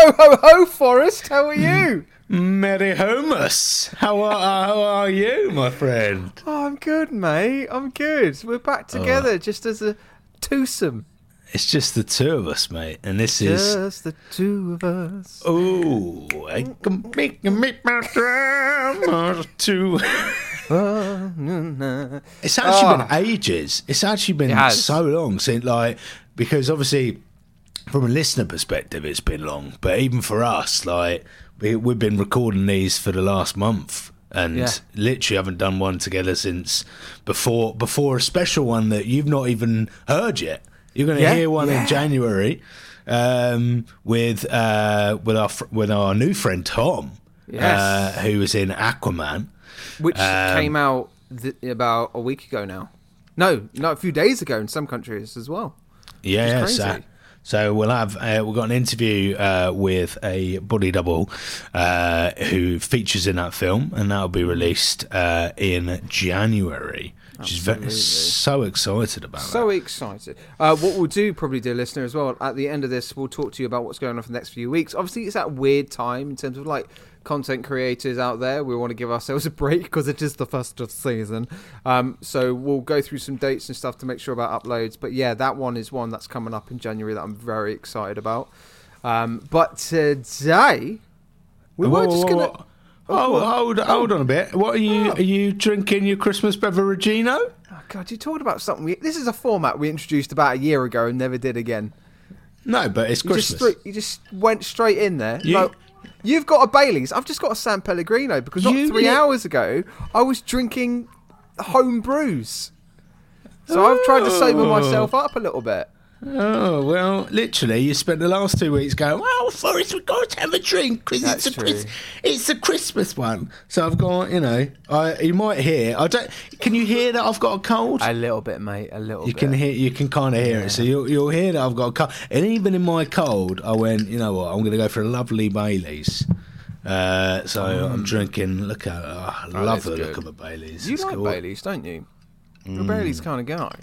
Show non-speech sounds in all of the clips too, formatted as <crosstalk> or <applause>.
Ho ho ho, Forest! How are you? Merry Homus. How are, how are you, my friend? Oh, I'm good, mate. I'm good. We're back oh. together, just as a twosome. It's just the two of us, mate, and this is. Just the two of us. <laughs> Oh, I can make you make my drama too. It's actually ah. been ages. It's actually been It so long since, like, because obviously, from a listener perspective, it's been long. But even for us, like, we, we've been recording these for the last month, and Yeah. literally haven't done one together since before. Before a special one that you've not even heard yet. You're going to Yeah, hear one yeah. in January um, with uh, with our fr- with our new friend Tom, Yes. uh, who was in Aquaman. Which Um, came out th- about a week ago now. No, not a few days ago in some countries as well. Yeah. So, we'll have uh, we've got an interview uh, with a body double uh, who features in that film, and that'll be released uh, in January. Which is very, so excited about So that. excited. Uh, what we'll do, probably, dear listener, as well, at the end of this, we'll talk to you about what's going on for the next few weeks. Obviously, it's that weird time in terms of like content creators out there. We want to give ourselves a break because it is the first of season. Um, so we'll go through some dates and stuff to make sure about uploads. But yeah, that one is one that's coming up in January that I'm very excited about. Um, but today, we Whoa, were just going to. Oh, hold, hold on a bit. What are you? Are you drinking your Christmas beveragino? Oh, God, you talked about something. We, this is a format we introduced about a year ago and never did again. No, but it's You just, Christmas. threw, you just went straight in there. You- No, you've got a Bailey's. I've just got a San Pellegrino because not You- three yeah. hours ago I was drinking home brews. So I've tried to sober myself up a little bit. Oh well, literally, you spent the last two weeks going. Well, Forest, we've got to have a drink because it's a Chris- it's a Christmas one. So I've got, you know, I you might hear. I don't. Can you hear that I've got a cold? A little bit, mate. A little you bit. can hear. You can kind of hear it. So you'll you'll hear that I've got a cold. And even in my cold, I went. You know what? I'm going to go for a lovely Bailey's. Uh, so I'm drinking. Look at. Oh, I love that's the good. look of a Bailey's. You It's like cool. Bailey's, don't you? Mm. You're a Bailey's kind of guy.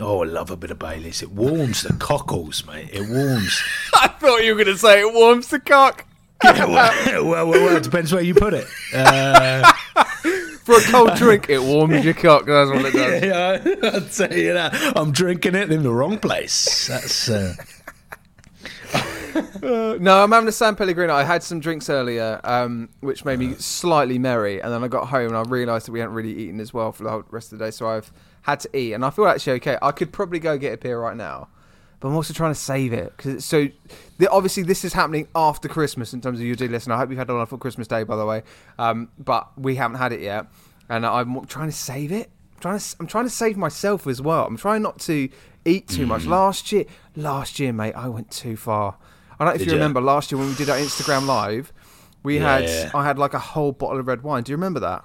Oh, I love a bit of Bailey's. It warms the cockles, mate. It warms. <laughs> I thought you were going to say it warms the cock. Yeah, well, <laughs> well, well, well, it depends where you put it. Uh, <laughs> For a cold drink, it warms your cock. That's what it does. yeah, I'll tell you that. I'm drinking it in the wrong place. That's uh, <laughs> No, I'm having a San Pellegrino. I had some drinks earlier, um, which made me slightly merry, and then I got home and I realised that we hadn't really eaten as well for the whole rest of the day, so I've had to eat, and I feel actually okay. I could probably go get a beer right now, but I'm also trying to save it because so. The, obviously, this is happening after Christmas in terms of you do listen. I hope you've had a wonderful Christmas day, by the way, um, but we haven't had it yet, and I'm trying to save it. I'm trying to, I'm trying to save myself as well. I'm trying not to eat too much. Last year, last year, mate, I went too far. I don't know if Did you remember last year when we did our Instagram live. We Yeah, had yeah. I had like a whole bottle of red wine. Do you remember that?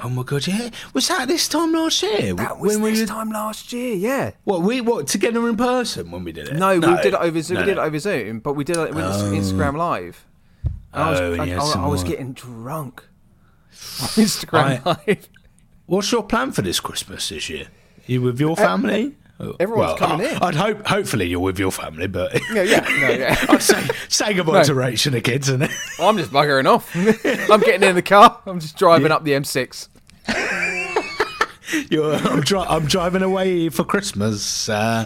oh my god, yeah. Was that this time last year? That was when we this were- time last year. Yeah. What we what together in person when we did it? No, we did it over Zoom. No, we did it over Zoom, but we did it with oh. Instagram live. And I was, Oh, I, I- I was getting drunk on Instagram I- live. What's your plan for this Christmas this year? you with your uh, family? Everyone's coming I- in. I'd hope, hopefully, you're with your family, but Yeah, yeah, no, yeah. <laughs> I'd say say goodbye No. to Rach and the kids, and I'm just buggering off. <laughs> I'm getting in the car. I'm just driving up the M6. <laughs> You're, I'm, dri- I'm driving away for Christmas. Uh,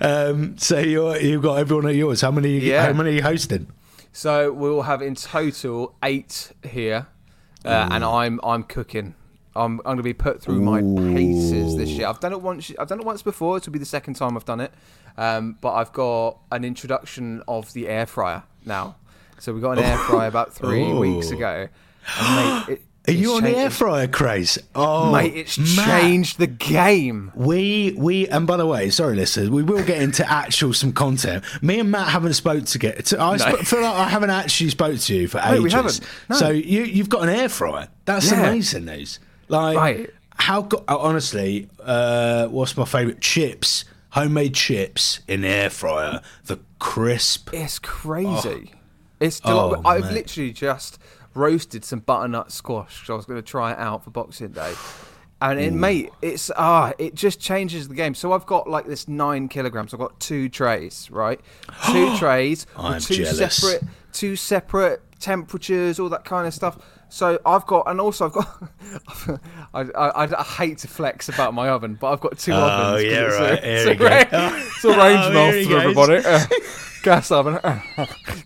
um, so you're, you've got everyone at yours. How many? Yeah. How many are you hosting? So we'll have in total eight here, uh, and I'm I'm cooking. I'm I'm going to be put through my paces this year. I've done it once. I've done it once before. This will be the second time I've done it. Um, but I've got an introduction of the air fryer now. So we got an air fryer about <laughs> three Oh. weeks ago. And mate, <gasps> it, Are you on the air fryer craze? Oh, Mate, it's Matt, changed the game. We we and by the way, sorry, listeners, we will get into actual some content. Me and Matt haven't spoke to get. To, I sp- feel like I haven't actually spoke to you for No, ages. we haven't. No. So you you've got an air fryer. That's Yeah. amazing news. Like Right. how go- uh, honestly, uh, what's my favourite chips? Homemade chips in the air fryer. The crisp. It's crazy. It's Oh, I've mate. literally just roasted some butternut squash because I was going to try it out for Boxing Day. And it, mate, it's ah, it just changes the game. So I've got like this nine kilograms. I've got two trays, right? <gasps> Two trays, with I'm two jealous. separate, two separate temperatures, all that kind of stuff. So I've got, and also I've got. <laughs> I, I, I hate to flex about my oven, but I've got two Oh, ovens. 'cause yeah, it's a- right. it's a ra- It's a <laughs> range Oh, mouth here he for everybody. Uh, <laughs> gas oven.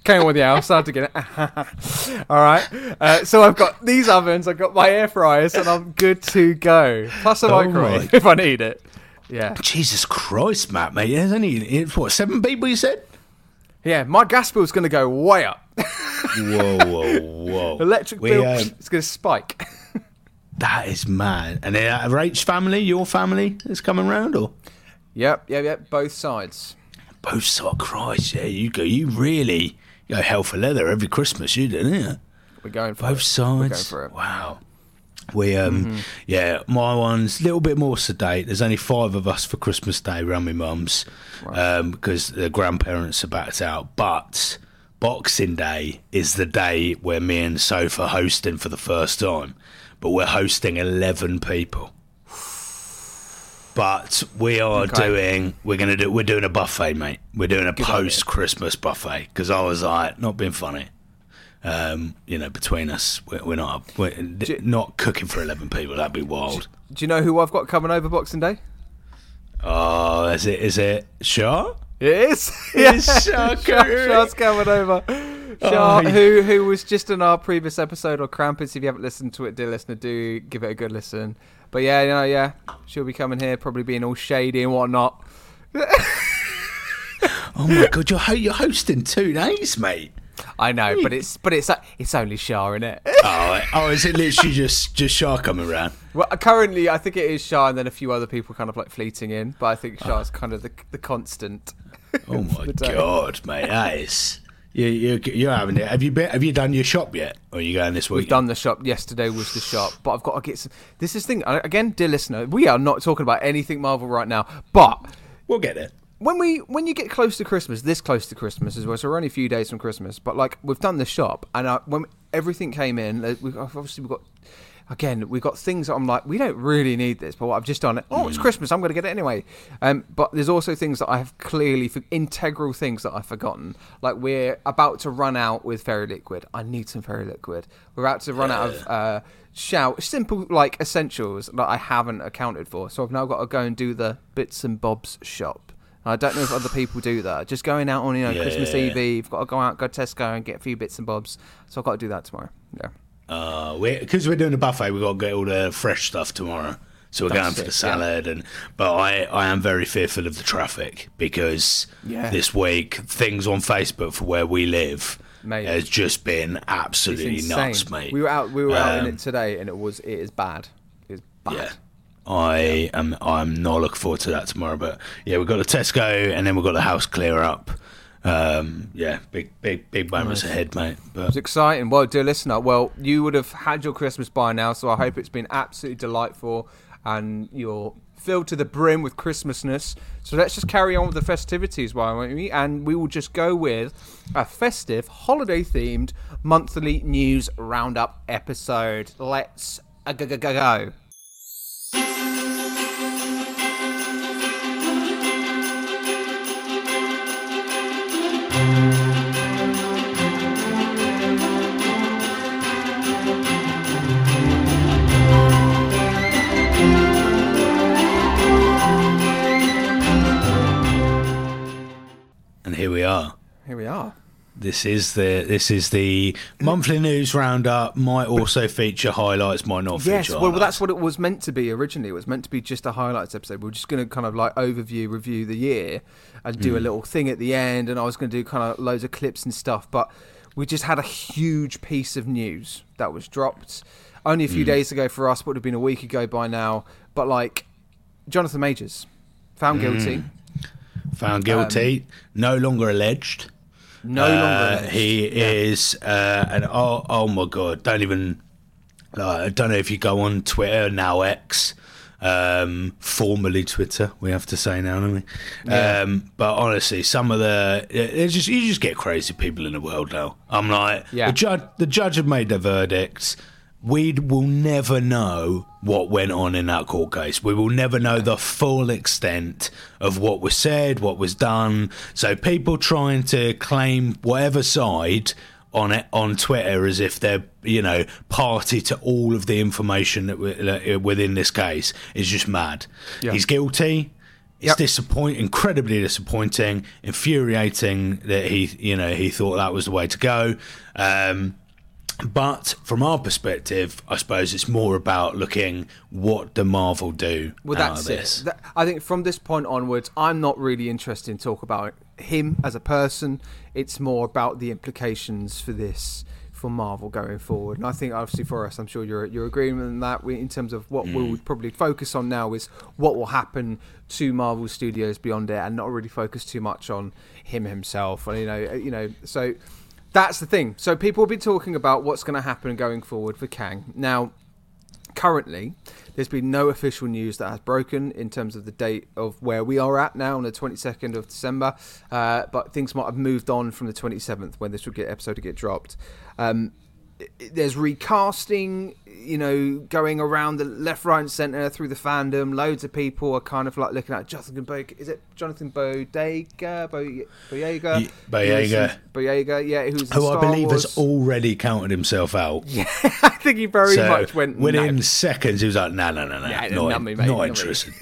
Came with the house. Had to get it. All right. Uh, so I've got these ovens. I've got my air fryers, and I'm good to go. Plus a Oh microwave my- if I need it. Yeah. Jesus Christ, Matt, mate. There's only what seven people you said. Yeah. My gas bill's going to go way up. Whoa, whoa, <laughs> whoa! Electric We, bill. um, it's going to spike. <laughs> That is mad. And then uh, Rach family, your family is coming round, or yep. Yep. Yep. Both sides. both sides? Christ, yeah, you go. You really you go hell for leather every Christmas, you do, don't you? We're going for Both it. We're going sides. for. Wow. We um Mm-hmm. yeah, my one's a little bit more sedate. There's only five of us for Christmas Day around my mum's um, because the grandparents are backed out. But Boxing Day is the day where me and Soph are hosting for the first time. But we're hosting eleven people. But we are Okay. doing we're gonna do we're doing a buffet, mate. We're doing a post Christmas buffet because I was like not being funny um, you know, between us, we're, we're not we're d- not cooking for eleven people. That'd be wild. Do you know who I've got coming over Boxing Day? Oh, is it? Is it Shaw? It is. It's <laughs> Shah Shah, coming over. Shah, Oh, who who was just in our previous episode of Krampus. If you haven't listened to it, dear listener, do give it a good listen. But yeah, you know, yeah, she'll be coming here, probably being all shady and whatnot. <laughs> Oh my god, you're ho- you're hosting two days, mate. I know, but it's but it's like it's only Shah in it. Oh, oh, is it literally <laughs> just just Shaw coming around? well, currently, I think it is Shah, and then a few other people kind of like fleeting in. But I think oh. Shah's kind of the the constant. Oh <laughs> my god, mate, that is. You, you, you're having it. Have you been, Have you done your shop yet? Or are you going this week? We've done the shop. Yesterday was the shop, but I've got to get some. This is thing again, dear listener. We are not talking about anything Marvel right now, but We'll get it. When we when you get close to Christmas, this close to Christmas as well. So we're only a few days from Christmas, but like we've done the shop, and uh, when everything came in, uh, we obviously we've got. Again, we've got things that I'm like, we don't really need this, but what I've just done it. Oh, it's Christmas. I'm going to get it anyway. Um, but there's also things that I have clearly for integral things that I've forgotten. Like we're about to run out with Fairy Liquid. I need some Fairy Liquid. We're about to run out of uh, shout simple like essentials that I haven't accounted for. So I've now got to go and do the bits and bobs shop. I don't know if other people do that. Just going out on you know Christmas Yeah. Eve, Eve, got to go out, go to Tesco and get a few bits and bobs. So I've got to do that tomorrow. Yeah. Uh, because we're doing a buffet, we've got to get all the fresh stuff tomorrow. So we're That's going for it, the yeah. salad, and but I, I am very fearful of the traffic because Yeah. this week things on Facebook for where we live Mate. has just been absolutely nuts, mate. We were out. We were out in Um, it today, and it was. It is bad. It's bad. I am. I'm not looking forward to that tomorrow. But yeah, we've got the Tesco, and then we've got the house clear up. Um, yeah, big, big, big moments ahead, mate. But It's exciting. Well, dear listener, well, you would have had your Christmas by now, so I hope it's been absolutely delightful and you're filled to the brim with Christmasness. So let's just carry on with the festivities, why don't we? And we will just go with a festive, holiday themed monthly news roundup episode. Let's go, go, go, go. We are. Here we are. This is the this is the monthly news roundup. Might also feature highlights. Might not Yes, well, highlights. that's what it was meant to be originally. It was meant to be just a highlights episode. We are just going to kind of like overview, review the year, and do a mm. little thing at the end. And I was going to do kind of loads of clips and stuff. But we just had a huge piece of news that was dropped only a few mm. days ago for us, would have been a week ago by now. But like Jonathan Majors, found guilty. Mm. Found guilty, no longer alleged. No Uh, longer. alleged. He Yeah. is, uh, and oh, oh my god! Don't even. Uh, I don't know if you go on Twitter now, X, um, formerly Twitter. We have to say now, don't we? Yeah. Um, but honestly, some of the it's just you just get crazy people in the world now. I'm like, Yeah. the judge, the judge have made their verdicts. We will never know what went on in that court case. We will never know the full extent of what was said, what was done. So people trying to claim whatever side on it on Twitter as if they're you know party to all of the information that we- uh, within this case is just mad. Yeah. He's guilty. It's Yep. disappointing, incredibly disappointing, infuriating that he, you know, he thought that was the way to go. Um, but from our perspective, I suppose it's more about looking what do Marvel do Well, out that's of this. That- I think from this point onwards, I'm not really interested in talk about him as a person. It's more about the implications for this for Marvel going forward. And I think, obviously, for us, I'm sure you're you're agreeing with that. We, in terms of what Mm. we'll probably focus on now is what will happen to Marvel Studios beyond it, and not really focus too much on him himself. And you know, you know, so. That's the thing. So people will be talking about what's going to happen going forward for Kang. Now, currently there's been no official news that has broken in terms of the date of where we are at now on the 22nd of december uh, but things might have moved on from the 27th when this would get episode to get dropped um, there's recasting you know going around the left right and center through the fandom loads of people are kind of like looking at jonathan Bo- is it jonathan bodega Bo- boyega Ye- Boyega. boyega yeah who's Who I believe Wars. has already counted himself out. <laughs> Yeah, i think he very so much went within "No." seconds, he was like, "No, no, no, no, Yeah, not, not me, mate, not not interested."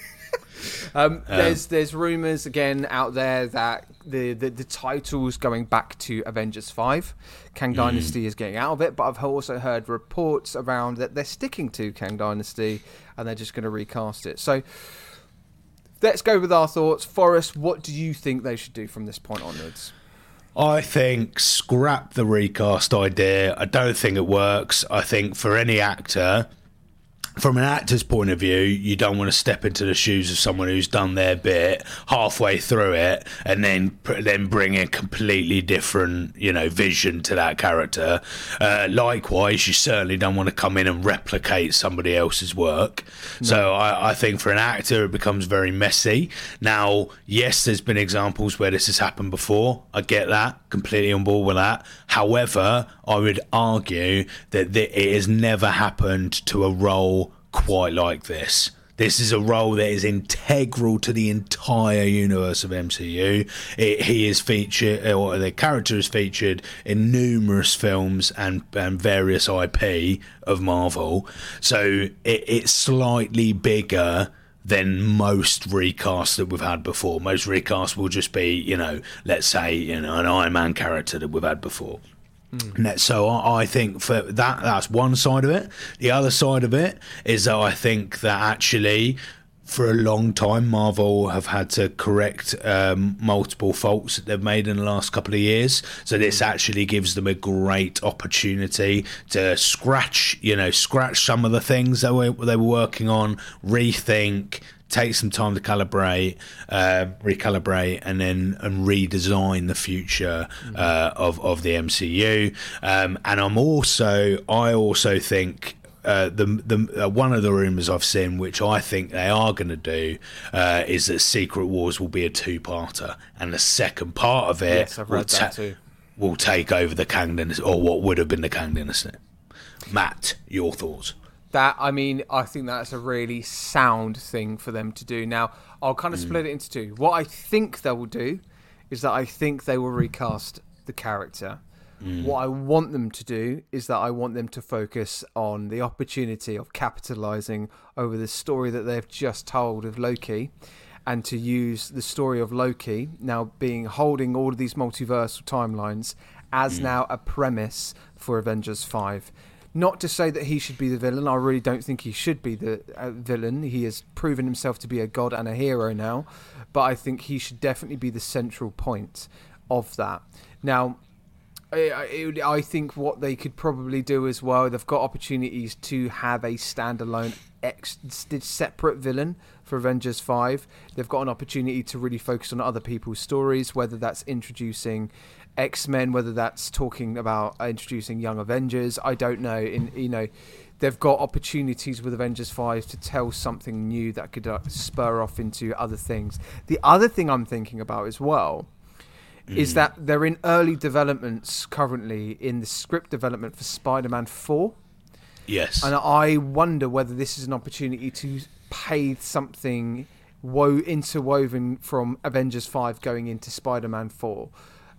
Um, there's there's rumors again out there that the, the the title's going back to Avengers Five. Kang Hmm. Dynasty is getting out of it, but I've also heard reports around that they're sticking to Kang Dynasty and they're just going to recast it. So let's go with our thoughts. Forest, what do you think they should do from this point onwards? I think scrap the recast idea. I don't think it works. I think for any actor, from an actor's point of view, you don't want to step into the shoes of someone who's done their bit halfway through it and then then bring a completely different, you know, vision to that character. Uh, likewise, you certainly don't want to come in and replicate somebody else's work. So I, I think for an actor, it becomes very messy. Now, yes, there's been examples where this has happened before. I get that, completely on board with that. However, I would argue that th- it has never happened to a role quite like this. This is a role that is integral to the entire universe of MCU. It, he is featured, uh, or the character is featured in numerous films and, and various IP of Marvel. So it, it's slightly bigger than most recasts that we've had before. Most recasts will just be, you know, let's say, you know, an Iron Man character that we've had before. That- So I think for that that's one side of it. The other side of it is that I think that actually for a long time Marvel have had to correct um, multiple faults that they've made in the last couple of years. So this actually gives them a great opportunity to scratch, you know, scratch some of the things that we, they were working on, rethink, take some time to calibrate, uh, recalibrate, and then and redesign the future uh, of of the MCU. Um, and I'm also, I also think. Uh, the the uh, one of the rumors I've seen, which I think they are going to do, uh, is that Secret Wars will be a two-parter, and the second part of it Yes, will, too. will take over the Kang Dynasty, or what would have been the Kang Dynasty. Matt, your thoughts? That I mean, I think that's a really sound thing for them to do. Now, I'll kind of mm. split it into two. What I think they will do is that I think they will recast the character. Mm. What I want them to do is that I want them to focus on the opportunity of capitalizing over the story that they've just told of Loki and to use the story of Loki now being holding all of these multiversal timelines as mm. now a premise for Avengers 5. Not to say that he should be the villain. I really don't think he should be the uh, villain. He has proven himself to be a god and a hero now, but I think he should definitely be the central point of that. Now, I, I, think what they could probably do as well, they've got opportunities to have a standalone, ex, separate villain for Avengers 5. They've got an opportunity to really focus on other people's stories, whether that's introducing X Men, whether that's talking about introducing Young Avengers. I don't know. In you know, they've got opportunities with Avengers 5 to tell something new that could uh, spur off into other things. The other thing I'm thinking about as well mm. is that they're in early developments currently in the script development for Spider Man 4. Yes. And I wonder whether this is an opportunity to pay something wo- interwoven from Avengers 5 going into Spider Man 4.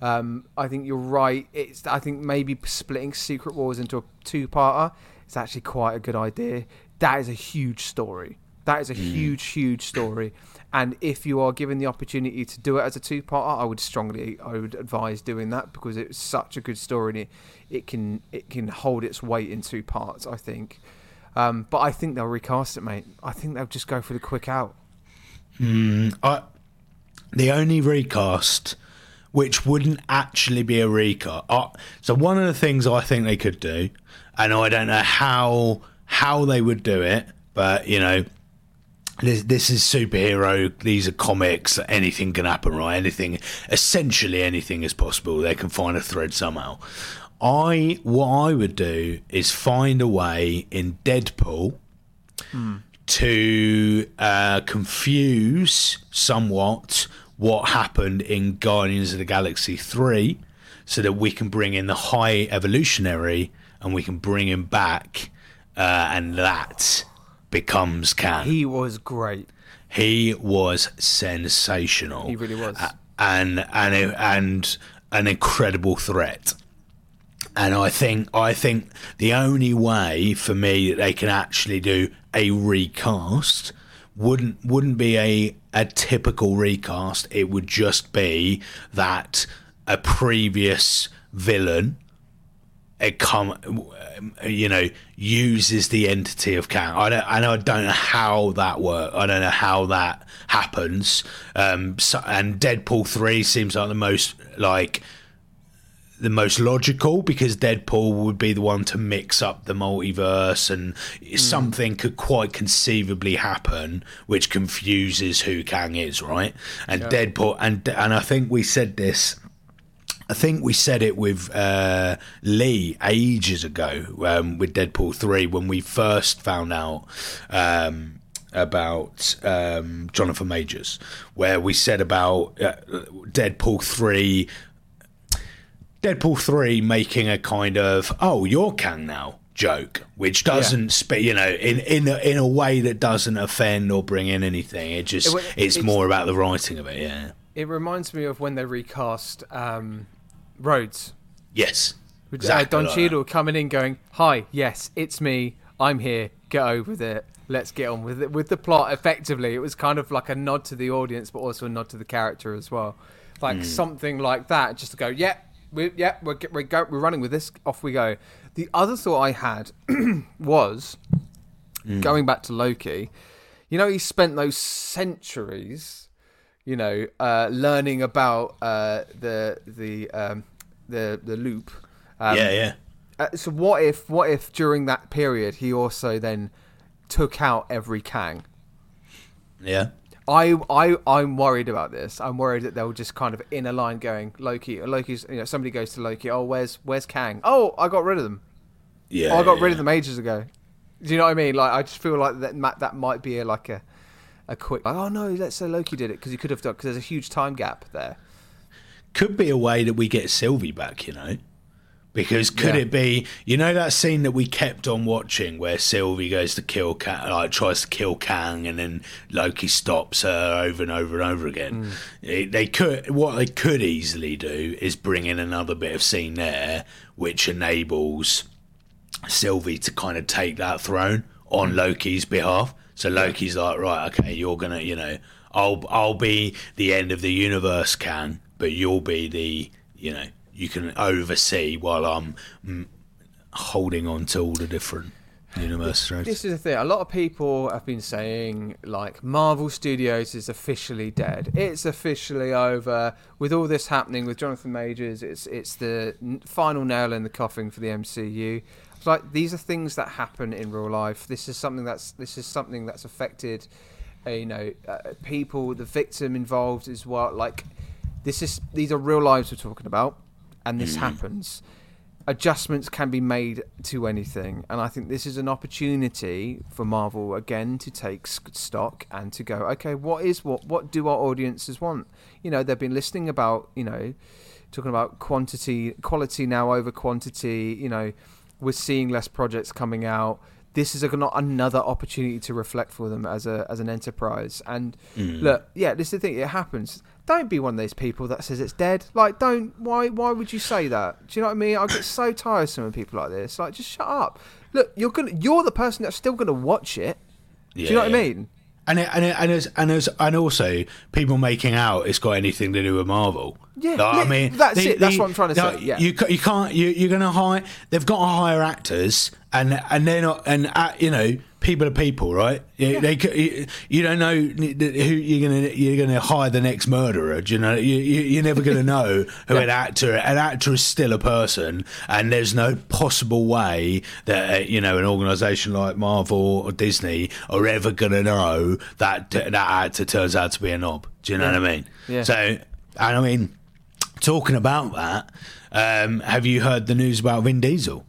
Um, I think you're right. It's I think maybe splitting Secret Wars into a two-parter is actually quite a good idea. That is a huge story. That is a mm. huge, huge story. And if you are given the opportunity to do it as a two-parter, I would strongly, I would advise doing that because it's such a good story and it, it can it can hold its weight in two parts. I think, um, but I think they'll recast it, mate. I think they'll just go for the quick out. Mm, I, the only recast which wouldn't actually be a recast. Uh, so one of the things I think they could do, and I don't know how how they would do it, but you know, this, this is superhero. These are comics. Anything can happen, right? Anything, essentially anything is possible. They can find a thread somehow. I what I would do is find a way in Deadpool mm. to uh, confuse somewhat what happened in Guardians of the Galaxy three, so that we can bring in the High Evolutionary and we can bring him back, uh, and that becomes Kang. He was great. He was sensational. He really was. Uh, and and and an incredible threat. And I think I think the only way for me that they can actually do a recast wouldn't wouldn't be a a typical recast. It would just be that a previous villain it come you know uses the entity of Kang. I don't I know I don't know how that works. I don't know how that happens. Um, so, and Deadpool three seems like the most like the most logical because Deadpool would be the one to mix up the multiverse and mm. something could quite conceivably happen which confuses who Kang is, right? And yeah. Deadpool and and I think we said this I think we said it with uh, Lee ages ago um, with Deadpool 3 when we first found out um, about um, Jonathan Majors, where we said about uh, Deadpool 3. Deadpool 3 making a kind of, oh, you're Kang now joke, which doesn't, yeah. you know, in in a, in a way that doesn't offend or bring in anything. It just it, it's, it's, more about the writing of it. Yeah, it reminds me of when they recast um, Rhodes. Yes. Uh, exactly uh, Don Cheadle coming in going, Hi, yes, it's me. I'm here. Get over with it. Let's get on with it. With the plot, effectively, it was kind of like a nod to the audience, but also a nod to the character as well. Like mm. something like that, just to go, yeah, we, yeah, we're, we're, go, we're running with this. Off we go. The other thought I had <clears throat> was mm. going back to Loki. You know, he spent those centuries you know, uh, learning about uh, the the um, the the loop. Um, yeah, yeah. Uh, so what if what if during that period he also then took out every Kang? Yeah. I I I'm worried about this. I'm worried that they'll just kind of in a line going Loki. Loki's you know somebody goes to Loki. Oh, where's where's Kang? Oh, I got rid of them. Yeah. Oh, I got yeah. rid of them ages ago. Do you know what I mean? Like I just feel like that that might be a, like a a quick like, oh no, let's say Loki did it because he could have done because there's a huge time gap there. Could be a way that we get Sylvie back, you know. Because could yeah. it be, you know, that scene that we kept on watching where Sylvie goes to kill Kang, like tries to kill Kang, and then Loki stops her over and over and over again. Mm. It, they could, what they could easily do is bring in another bit of scene there, which enables Sylvie to kind of take that throne on mm. Loki's behalf. So Loki's like, right, okay, you're gonna, you know, I'll I'll be the end of the universe, Kang, but you'll be the, you know, you can oversee while I'm holding on to all the different universe. right? This is the thing. A lot of people have been saying like Marvel Studios is officially dead. It's officially over. With all this happening with Jonathan Majors, it's it's the final nail in the coffin for the MCU. It's like these are things that happen in real life. This is something that's this is something that's affected, uh, you know, uh, people, the victim involved as well. Like this is these are real lives we're talking about, and this hmm. happens adjustments can be made to anything. And i think this is an opportunity for marvel again to take stock and to go okay what is what? What do our audiences want? You know they've been listening about you know talking about quantity quality now over quantity you know we're seeing less projects coming out. This is a, not another opportunity to reflect for them as a as an enterprise. And hmm. look yeah this is the thing it happens don't be one of those people that says it's dead. Like don't why why would you say that? Do you know what i mean? I get so tiresome of people like this. Like just shut up. Look you're gonna you're the person that's still gonna watch it. Do you know what i mean? And it, and it, and it's, and it's, and also people making out it's got anything to do with Marvel. Yeah, Like, I mean that's it, that's what I'm trying to like, say, yeah. you you can't you you're gonna hire. They've got to hire actors, and and they're not and uh, you know people are people, right? You, They you, don't know who you're gonna you're gonna hire the next murderer. Do you know you, you you're never gonna <laughs> know who an actor an actor is still a person, and there's no possible way that uh, you know an organisation like Marvel or Disney are ever gonna know that that actor turns out to be a knob. Do you know what I mean? Yeah. So and I mean, talking about that, um, have you heard the news about Vin Diesel?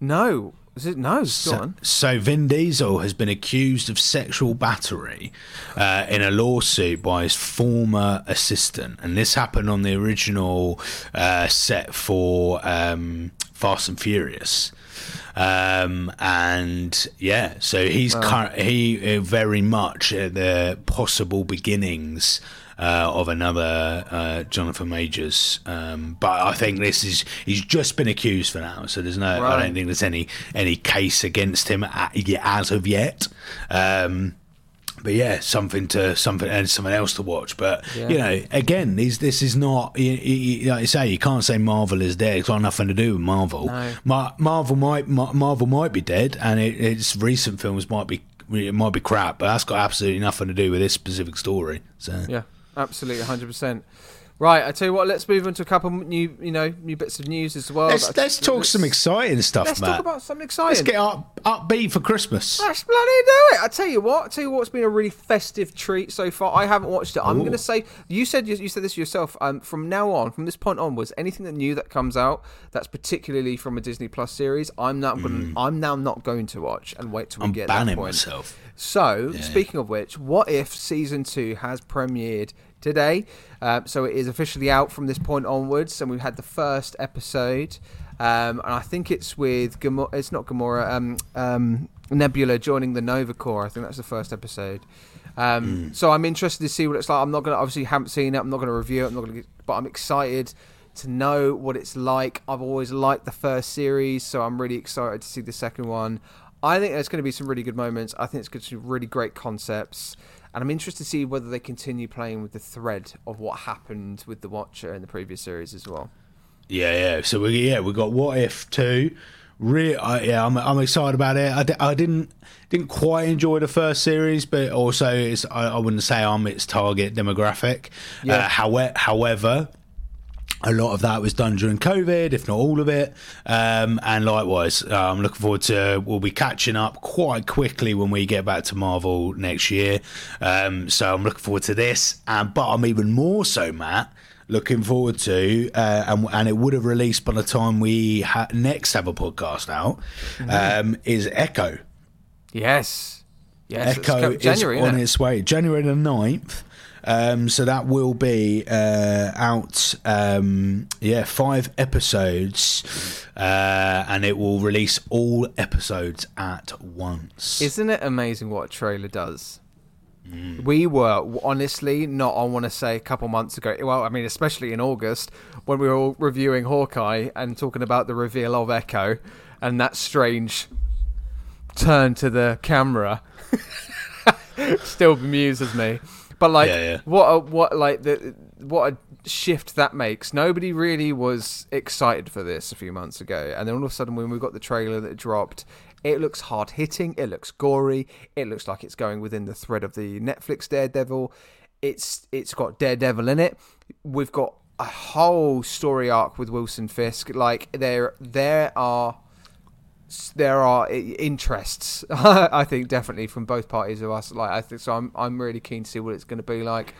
no is it? No So, so Vin Diesel has been accused of sexual battery uh, in a lawsuit by his former assistant, and this happened on the original uh, set for um, Fast and Furious. Um, and yeah, so he's cur- he uh, very much at the possible beginnings uh, of another uh, Jonathan Majors. Um, but I think this is he's just been accused for now, so there's no. I don't think there's any any case against him as of yet. Um, but yeah, something to something and something else to watch. But Yeah. you know, again, these this is not you, you, like you say. You can't say Marvel is dead. It's got nothing to do with Marvel. No. Mar- Marvel might Mar- Marvel might be dead, and it, its recent films might be it might be crap. But that's got absolutely nothing to do with this specific story. So Yeah, absolutely, hundred percent. Right, I tell you what. Let's move on to a couple new, you know, new bits of news as well. let's let's talk some exciting stuff, Let's Matt. talk about something exciting. let's get up upbeat for Christmas. Let's bloody do it! I tell you what. I tell you what's been a really festive treat so far. I haven't watched it. I'm Ooh. going to say you said you, you said this yourself. Um, from now on, from this point onwards, anything that new that comes out that's particularly from a Disney Plus series, I'm not going. to I'm now not going to watch and wait till we Mm. I'm get that banning point. myself. So, speaking of which, what if season two has premiered today? Um, so it is officially out from this point onwards, and we've had the first episode, um, and I think it's with Gamora. It's not Gamora. Um, um, Nebula joining the Nova Corps. I think that's the first episode. Um, So I'm interested to see what it's like. I'm not gonna obviously haven't seen it. I'm not gonna review it. I'm not gonna, but I'm excited to know what it's like. I've always liked the first series, so I'm really excited to see the second one. I think there's going to be some really good moments. I think it's going to be really great concepts, and I'm interested to see whether they continue playing with the thread of what happened with the Watcher in the previous series as well. Yeah, yeah. So we yeah we got What If two. Re- I, yeah, I'm I'm excited about it. I, I didn't didn't quite enjoy the first series, but also it's I, I wouldn't say I'm its target demographic. Yeah. Uh, however, however, a lot of that was done during COVID, if not all of it. Um, and likewise, uh, I'm looking forward to. We'll be catching up quite quickly when we get back to Marvel next year. Um, so I'm looking forward to this. Um, but I'm even more so, Matt. Looking forward to, uh, and, and it would have released by the time we ha- next have a podcast out. Um, is Echo. Yes, yes. Echo come- January, is on it? its way. January the 9th. Um, so that will be uh, out, um, yeah, five episodes, uh, and it will release all episodes at once. Isn't it amazing what a trailer does? We were honestly not, I want to say, a couple months ago. Well, I mean, especially in August when we were all reviewing Hawkeye and talking about the reveal of Echo and that strange turn to the camera <laughs> still bemuses me. But like, Yeah, yeah. what a, what like the what a shift that makes. Nobody really was excited for this a few months ago, and then all of a sudden, when we got the trailer that dropped, It looks hard hitting. It looks gory. It looks like it's going within the thread of the Netflix Daredevil. It's it's got Daredevil in it. We've got a whole story arc with Wilson Fisk. Like there there are there are interests. <laughs> I think definitely from both parties of us. Like I think so. I'm I'm really keen to see what it's going to be like.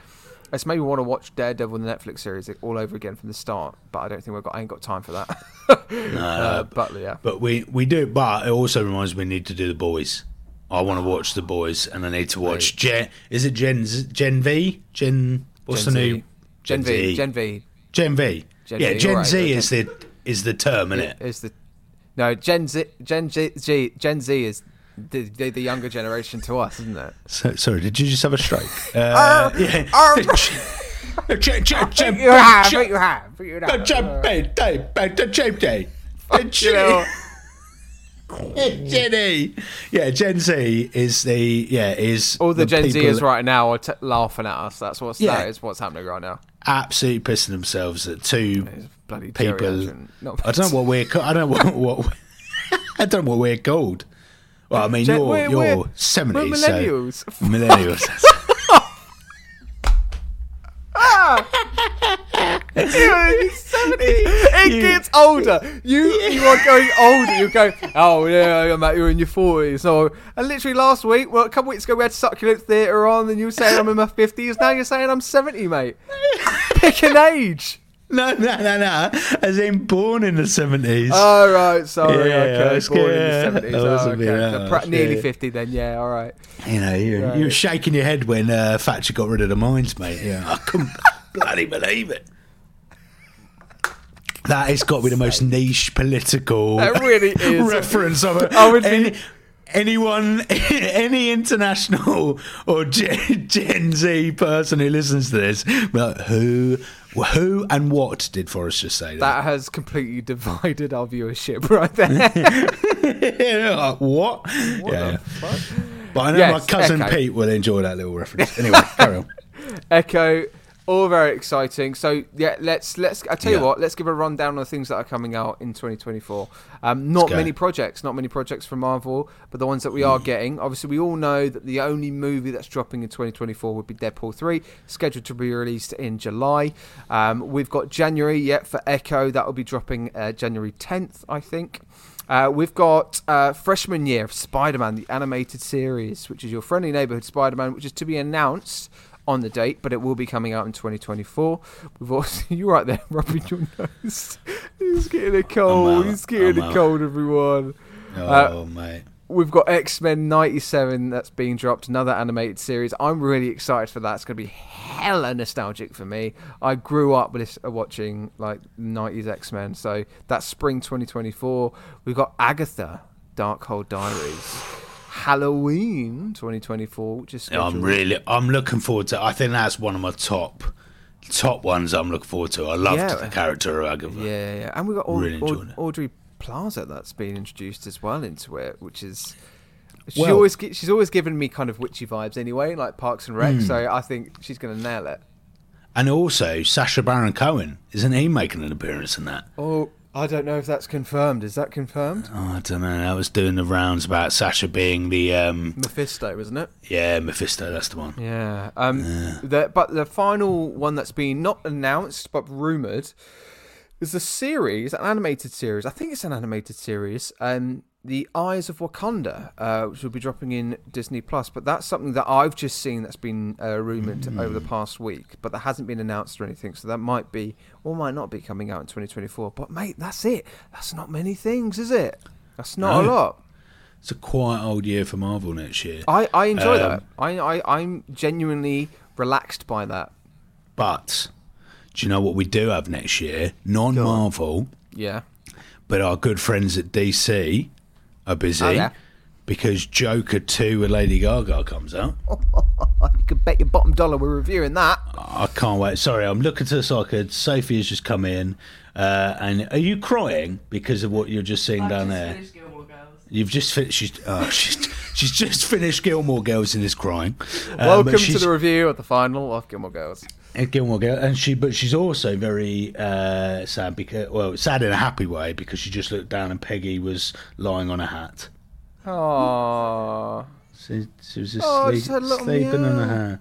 It's made me want to watch Daredevil, the Netflix series, all over again from the start. But I don't think we've got. I ain't got time for that. <laughs> No, uh, but yeah, But we we do. But it also reminds me we need to do the boys. I want to watch the boys, and I need to watch Gen. Is it Gen Gen V? Gen what's Gen the Z. new Gen V, Gen V Gen V? Gen yeah, V, Gen alright, Z is the is the term, isn't it? is the no Gen Z. Gen Z. G, Gen Z is the, the the younger generation to us, isn't it? So, sorry, did you just have a stroke? Uh, yeah. Gen- Gen- Gen- You have, you have, you have. Gen- Gen- Gen- Gen- Gen- Gen- You know, Jenny. Yeah, Gen Z is the yeah is all the, Gen people Zers that right now are t- laughing at us. That's what's Yeah. that is what's happening right now. Absolutely pissing themselves at two Bloody people. I don't know what we're. I don't know what. what <laughs> I don't know what we're called. Well, I mean, you're we're- you're we're- seventies, we're so millennials. millennials. <laughs> Ah! <laughs> it gets older. You you are going older. You go, oh yeah, Matt, you're in your forties. So, and literally last week, well, a couple weeks ago, we had succulent theatre on, and you were saying I'm in my fifties. Now you're saying I'm seventy, mate. <laughs> Pick an age. no, no, no, no. As in born in the seventies. Oh right, sorry. Yeah, okay, born in the seventies. I Oh, okay. being So that pra- nearly fifty then. Yeah, all right. you know, you you were shaking your head when uh, Thatcher got rid of the mines, mate. Yeah, <laughs> I couldn't bloody believe it. That has got to be the most niche political <laughs> That really is. reference of it. I would be- Any, anyone, <laughs> any international or Gen, Gen Z person who listens to this, but who, who, and what did Forest just say? That has completely divided our viewership right there. <laughs> Like, what? yeah, yeah. But I know Yes, my cousin. Pete will enjoy that little reference. Anyway, carry on. Echo, all very exciting. So yeah, let's let's. I tell you what, let's give a rundown on the things that are coming out in 2024. Um, not many projects, not many projects from Marvel, but the ones that we are getting. Obviously, we all know that the only movie that's dropping in 2024 would be Deadpool 3, scheduled to be released in July. Um, we've got January yet for Echo, that will be dropping uh, January 10th, I think. Uh, we've got uh, freshman year of Spider-Man, the animated series, which is your friendly neighborhood Spider-Man, which is to be announced on the date, but it will be coming out in 2024. We've also <laughs> you right there rubbing your nose. <laughs> He's getting a cold. He's getting I'm a cold, everyone. Oh, mate. We've got X Men '97 that's being dropped, another animated series. I'm really excited for that. It's going to be hella nostalgic for me. I grew up with uh, watching like '90s X Men, so that's spring 2024. We've got Agatha, Darkhold Diaries, Halloween 2024, which is scheduled. I'm really, I'm looking forward to. I think that's one of my top, top ones. I'm looking forward to. I loved Yeah. the character of Agatha. Yeah, yeah, and we've got Aud- Really Aud- Audrey Plaza that's been introduced as well into it, which is. She Well- always she's always given me kind of witchy vibes anyway, like Parks and Rec. Hmm. So I think she's going to nail it. And also, Sacha Baron Cohen isn't he making an appearance in that? Oh, I don't know if that's confirmed. Is that confirmed? Oh, I don't know. I was doing the rounds about Sacha being the um, Mephisto, isn't it? yeah Mephisto. That's the one. Yeah. Um. The, but the final one that's been not announced but rumored is a series, an animated series. I think it's an animated series. Um, The Eyes of Wakanda, uh, which will be dropping in Disney Plus. But that's something that I've just seen that's been uh, rumored over the past week, but that hasn't been announced or anything. So that might be or might not be coming out in 2024. But mate, that's it. That's not many things, is it? That's not No. a lot. It's a quiet old year for Marvel next year. I, I enjoy Um, that. I, I I'm genuinely relaxed by that. But do you know what we do have next year? Non-Marvel, Yeah. but our good friends at DC are busy Oh, yeah. because Joker Two with Lady Gaga comes out. <laughs> You could bet your bottom dollar we're reviewing that. I can't wait. Sorry, I'm looking to the soccer. Sophie has just come in, uh, and are you crying because of what you're just seeing I've down just there? finished Gilmore Girls. You've just finished. She's, oh, <laughs> she's she's just finished Gilmore Girls and is crying. Um, Welcome to the review of the final of Gilmore Girls. Gilmore Girls, and she, but she's also very uh, sad because, well, sad in a happy way because she just looked down and Peggy was lying on a hat. Oh. She, she was just Oh, sleep, just had a little sleeping on meow. her.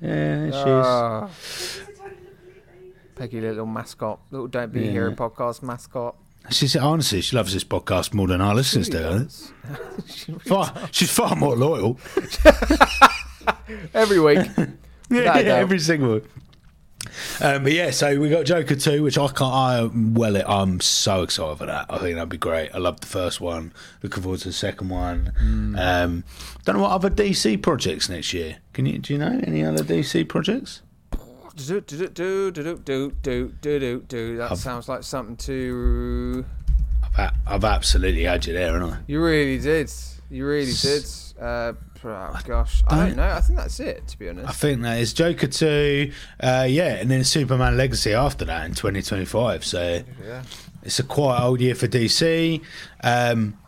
Yeah, there she. Ah. Peggy, little mascot, little Don't Be a Yeah. Hero podcast mascot. She's honestly, she loves this podcast more than our listeners She do. <laughs> She really Far, she's far more loyal. <laughs> Every week. <laughs> <laughs> yeah, yeah every single. Um, but yeah, so we got Joker two, which I can't. I well, it, I'm so excited for that. I think that'd be great. I loved the first one. Looking forward to the second one. Mm. Um, don't know what other DC projects next year. Can you do you know any other DC projects? Do do do do do do do do. That I've, sounds like something to. I've, I've absolutely had you there, haven't I? You really did. You really did. Uh, oh gosh, I don't don't- know. I think that's it. To be honest. I think that is Joker two, uh, yeah, and then Superman Legacy after that in 2025. So Yeah. it's a quite old year for DC. Um,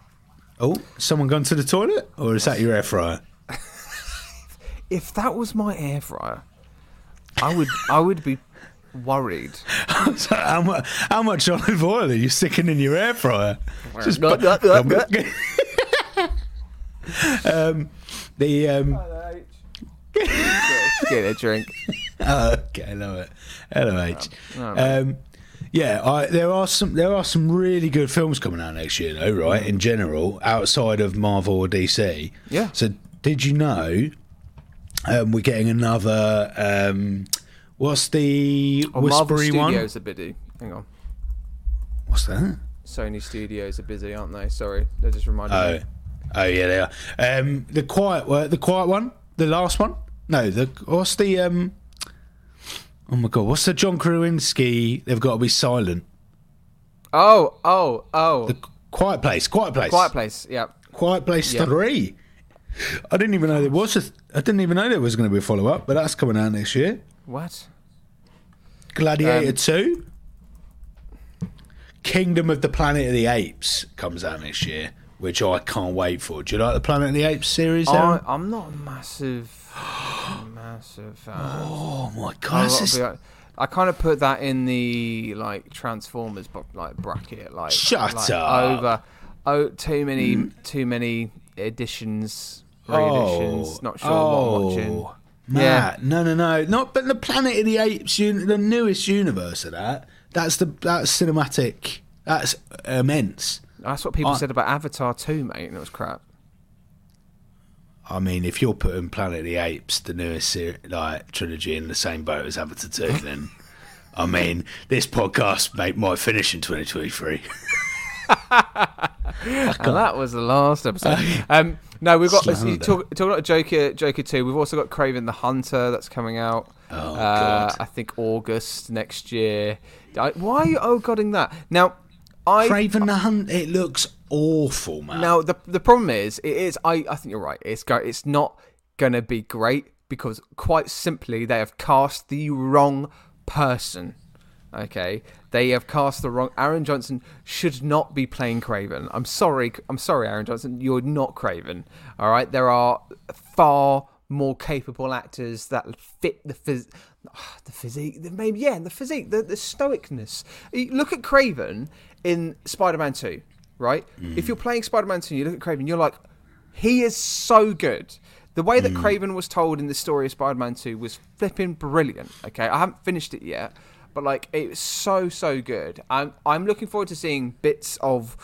oh, someone gone to the toilet, or is that your air fryer? <laughs> If that was my air fryer, I would I would be worried. <laughs> How, much, how much olive oil are you sticking in your air fryer? Just <laughs> um, the um, Get a drink. <laughs> oh, okay, I love it. Hello, H. Oh, Um, yeah, I, there are some there are some really good films coming out next year, though. Right, in general, outside of Marvel or DC. Yeah. So, did you know um, we're getting another? Um, what's the Oh, Marvel whispery one? Studios are busy. Hang on. What's that? Sony Studios are busy, aren't they? Sorry, they just reminded Oh, me. Oh yeah, they are. Um, the quiet, uh, the quiet one, the last one. No, the what's the um? Oh my god, what's the John Krasinski? They've got to be silent. Oh, oh, oh. The Quiet Place, Quiet Place, Quiet Place. Yeah. Quiet Place Yeah. Three. I didn't even know there was a. I didn't even know there was going to be a follow up, but that's coming out next year. What? Gladiator Um, Two. Kingdom of the Planet of the Apes comes out next year, which I can't wait for. Do you like the Planet of the Apes series? I? I'm not a massive, <gasps> massive fan. oh my god! this is- gotta I kind of put that in the like Transformers like bracket. Like Shut like, up. Over. Oh, too many, too many editions, re-editions. Oh, not sure what I'm oh, watching. Oh, Matt, no, no, no, not. But the Planet of the Apes, the newest universe of that. That's the that's cinematic. That's immense. That's what people I- said about Avatar 2, mate, and it was crap. I mean, if you're putting Planet of the Apes, the newest ser- like trilogy, in the same boat as Avatar Two, <laughs> then I mean, this podcast mate might finish in 2023. And <laughs> that was the last episode. <laughs> um, no, we've got you talk, talking about Joker, Joker two. We've also got Kraven the Hunter that's coming out. Oh, uh. I think August next year. I, why are you oh godding that? Now, I Kraven the Hunt. It looks awful, man. now the the problem is it is I I think you're right. It's go, it's not gonna be great because quite simply they have cast the wrong person. Okay, they have cast the wrong. Aaron Johnson should not be playing Kraven. I'm sorry. I'm sorry, Aaron Johnson. You're not Kraven. All right, there are far more capable actors that fit the phys- ah, the physique. the- Maybe yeah, the physique, the, the stoicness. Look at Kraven in Spider-Man Two. Right, if you're playing Spider-Man Two, and you look at Kraven, you're like, he is so good. The way that Kraven was told in the story of Spider-Man 2 was flipping brilliant. Okay, I haven't finished it yet, but like it was so so good. I'm I'm looking forward to seeing bits of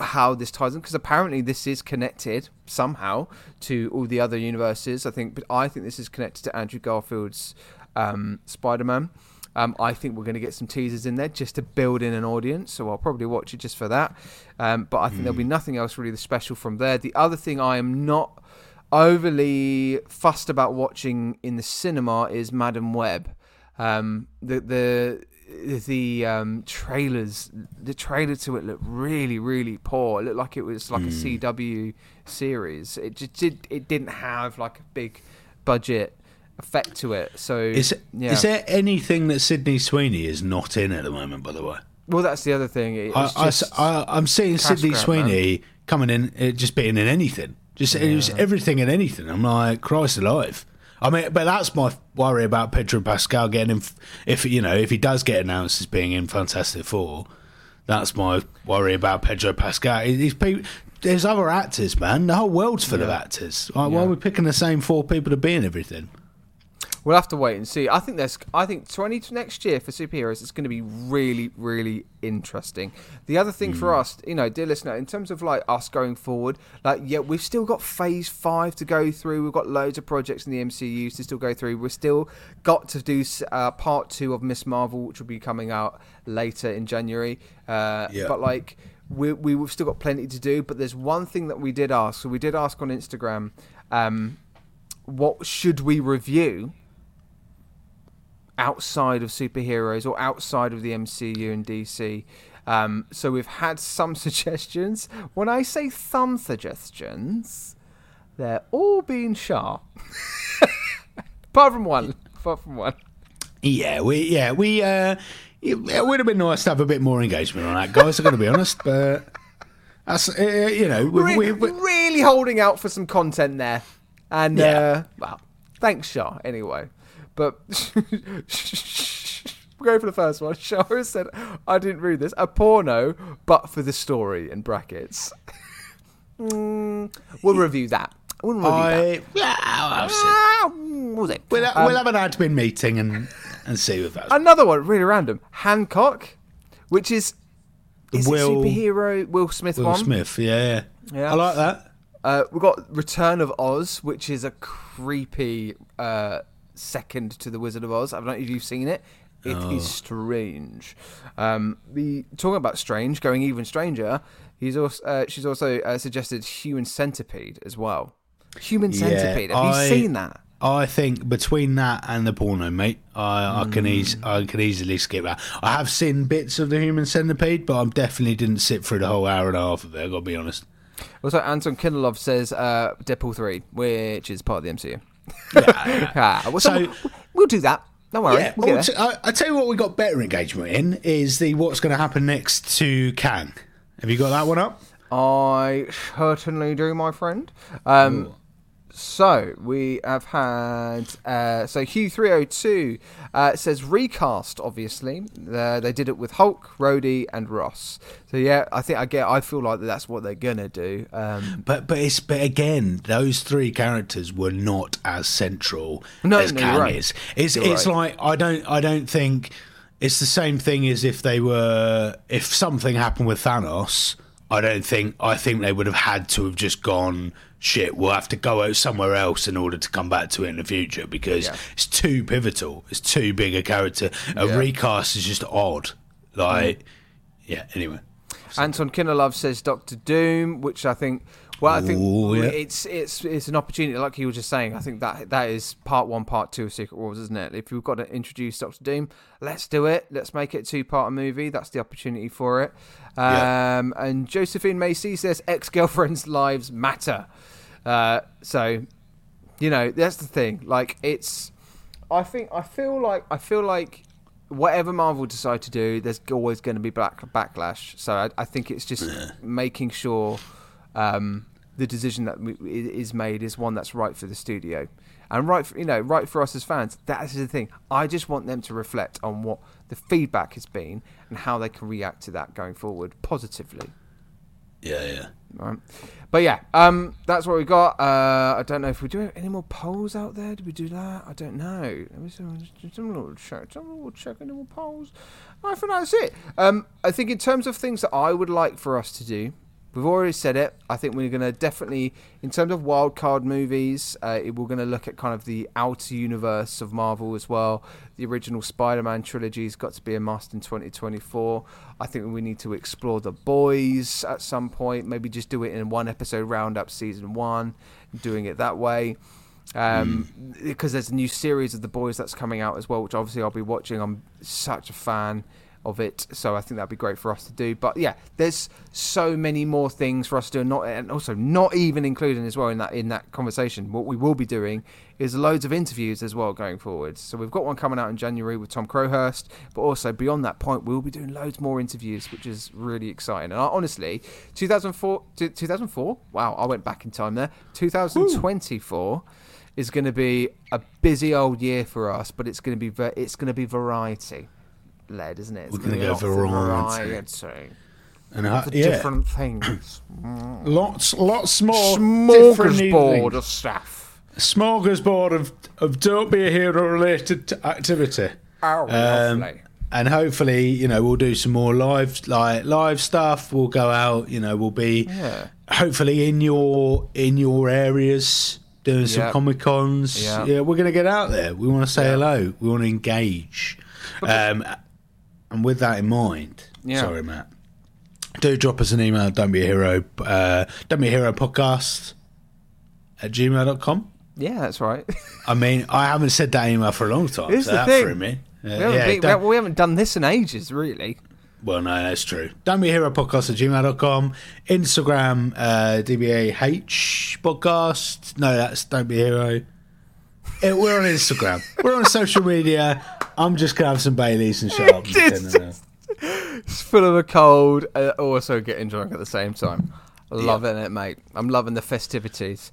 how this ties in because apparently this is connected somehow to all the other universes. I think, but I think this is connected to Andrew Garfield's um, Spider-Man. Um, I think we're going to get some teasers in there just to build in an audience, so I'll probably watch it just for that. Um, but I think there'll be nothing else really special from there. The other thing I am not overly fussed about watching in the cinema is Madame Web. Um, the the the um, trailers, the trailer to it looked really really poor. It looked like it was like a CW series. It just did. It didn't have like a big budget effect to it. So is yeah. is there anything that Sydney Sweeney is not in at the moment? By the way, well, that's the other thing. I, It's I, just, I, am seeing Sydney grab, Sweeney coming in, uh, just being in anything, just it was everything and anything. I'm like, Christ alive. I mean, but that's my worry about Pedro Pascal getting in. If you know, if he does get announced as being in Fantastic Four, That's my worry about Pedro Pascal. These people, there's other actors, man. The whole world's full of actors. Why, why are we picking the same four people to be in everything? We'll have to wait and see. I think there's. I think 20 to next year for superheroes, is going to be really, really interesting. The other thing for us, you know, dear listener, in terms of like us going forward, like yeah, we've still got Phase Five to go through. We've got loads of projects in the MCU to still go through. We're still got to do uh, Part Two of Miss Marvel, which will be coming out later in January. Uh, Yeah. But like. We, we- we've still got plenty to do, but there's one thing that we did ask. So we did ask on Instagram, um, what should we review outside of superheroes or outside of the MCU and DC. Um, so we've had some <laughs> suggestions. When I say some suggestions, they're all being sharp. <laughs> Apart from one. Apart from one. Yeah, we yeah we uh, it, would have been nice to have a bit more engagement on that, guys. I'm going to be honest, but that's uh, you know we, Re- we, we, really holding out for some content there. And, Yeah. uh, well, thanks, Shah, anyway. But <laughs> we'll go for the first one. <laughs> Shah has said, I didn't read this, a porno, but for the story in brackets. Mm, we'll review that. We'll review that. I yeah I'll see. Ah, we'll. We'll, Um, we'll have an admin meeting and and see if that's Another one, really random. Hancock, which is, is Will- superhero Will Smith Will one. Smith. Yeah, Yeah. I like that. Uh, we've got Return of Oz, which is a creepy uh, second to The Wizard of Oz. I don't know if you've seen it. It is Oh. strange. Um, the talking about strange, going even stranger. He's also uh, she's also uh, suggested Human Centipede as well. Human Centipede. Have I- you seen that? I think between that and the porno, mate, I, I can Hmm. eas- I can easily skip that. I have seen bits of the Human Centipede, but I definitely didn't sit through the whole hour and a half of it. I got to be honest. Also, Anton Kindelov says uh, Deadpool three, which is part of the MCU. Ah, <laughs> well, so, So- we'll, do that. Don't worry. Yeah, we'll get well, there. t- I, I tell you what, we got better engagement in is the what's going to happen next to Kang. Have you got that one up? I certainly do, my friend. Um, so we have had uh, so Hugh three hundred two uh, says recast. Obviously, uh, they did it with Hulk, Rhodey, and Ross. So yeah, I think I get. I feel like that's what they're gonna do. Um, But but it's but again, those three characters were not as central No, as no, Kang right. is. It's You're it's right. like I don't I don't think it's the same thing as if they were if something happened with Thanos. I don't think I think they would have had to have just gone shit. We'll have to go out somewhere else in order to come back to it in the future because Yeah. it's too pivotal. It's too big a character. A Yeah. Mm. recast is just odd. Like yeah. Anyway. Anton Kinnerlove says Doctor Doom, which I think. Well, I think Ooh, yeah. it's it's it's an opportunity, like you were just saying. I think that that is part one, part two of Secret Wars, isn't it? If we've got to introduce Doctor Doom, let's do it. Let's make it two part movie. That's the opportunity for it. Yeah. Um, and Josephine Macy says ex girlfriends' <laughs> lives matter. Uh, so, you know, that's the thing. Like, it's. I think I feel like I feel like whatever Marvel decide to do, there's always going to be back backlash. So I, I think it's just making sure um, the decision that we, is made is one that's right for the studio and right for you know right for us as fans. That is the thing. I just want them to reflect on what the feedback has been and how they can react to that going forward positively. Yeah. Yeah. Right. But yeah, um, that's what we got. Uh, I don't know if we do any more polls out there. Did we do that? I don't know. Let me see. A little check. A little check. Any more polls? I think that's it. Um, I think in terms of things that I would like for us to do, we've already said it. I think we're going to definitely, in terms of wild card movies, uh, we're going to look at kind of the outer universe of Marvel as well. The original Spider-Man trilogy has got to be a must in 2024. I think we need to explore the boys at some point. Maybe just do it in one episode roundup season one, doing it that way. Um, because there's a new series of the boys that's coming out as well, which obviously I'll be watching. I'm such a fan of it, so I think that'd be great for us to do. But yeah, there's so many more things for us to do, and not and also not even including as well in that in that conversation. What we will be doing is loads of interviews as well going forward. So we've got one coming out in January with Tom Crowhurst, but also beyond that point, we'll be doing loads more interviews, which is really exciting. And I, honestly, 2004, 2004, wow, I went back in time there. 2024 is going to be a busy old year for us, but it's going to be it's going to be variety. Led, isn't it? It's We're gonna be go variety. variety. And uh, The yeah, different things. <clears throat> lots, lots more Smorgasbord of stuff. smorgasbord of of don't be a hero related activity. Oh, Um, lovely. and hopefully, you know, we'll do some more live like live stuff. We'll go out. You know, we'll be Yeah. hopefully in your in your areas doing some comic cons. Yep. Yeah, we're gonna get out there. We want to say Yeah. hello. We want to engage. Um, and with that in mind, Yeah. sorry, Matt. Do drop us an email. Don't be a hero. Uh, don't be a hero podcast at gmail.com. Yeah, that's right. <laughs> I mean, I haven't said that email for a long time. Here's so the that thing. threw me. Uh, we, haven't yeah, been- we haven't done this in ages, really. well, no, that's true. Don't be a hero podcast at gmail.com. Instagram, uh, DBAH podcast. No, that's don't be a hero. Eh, we're on Instagram. we're on social media. I'm just going to have some Baileys and shut up. <laughs> and pretend It's full of a cold, uh, also getting drunk at the same time. Loving it, mate. I'm loving the festivities.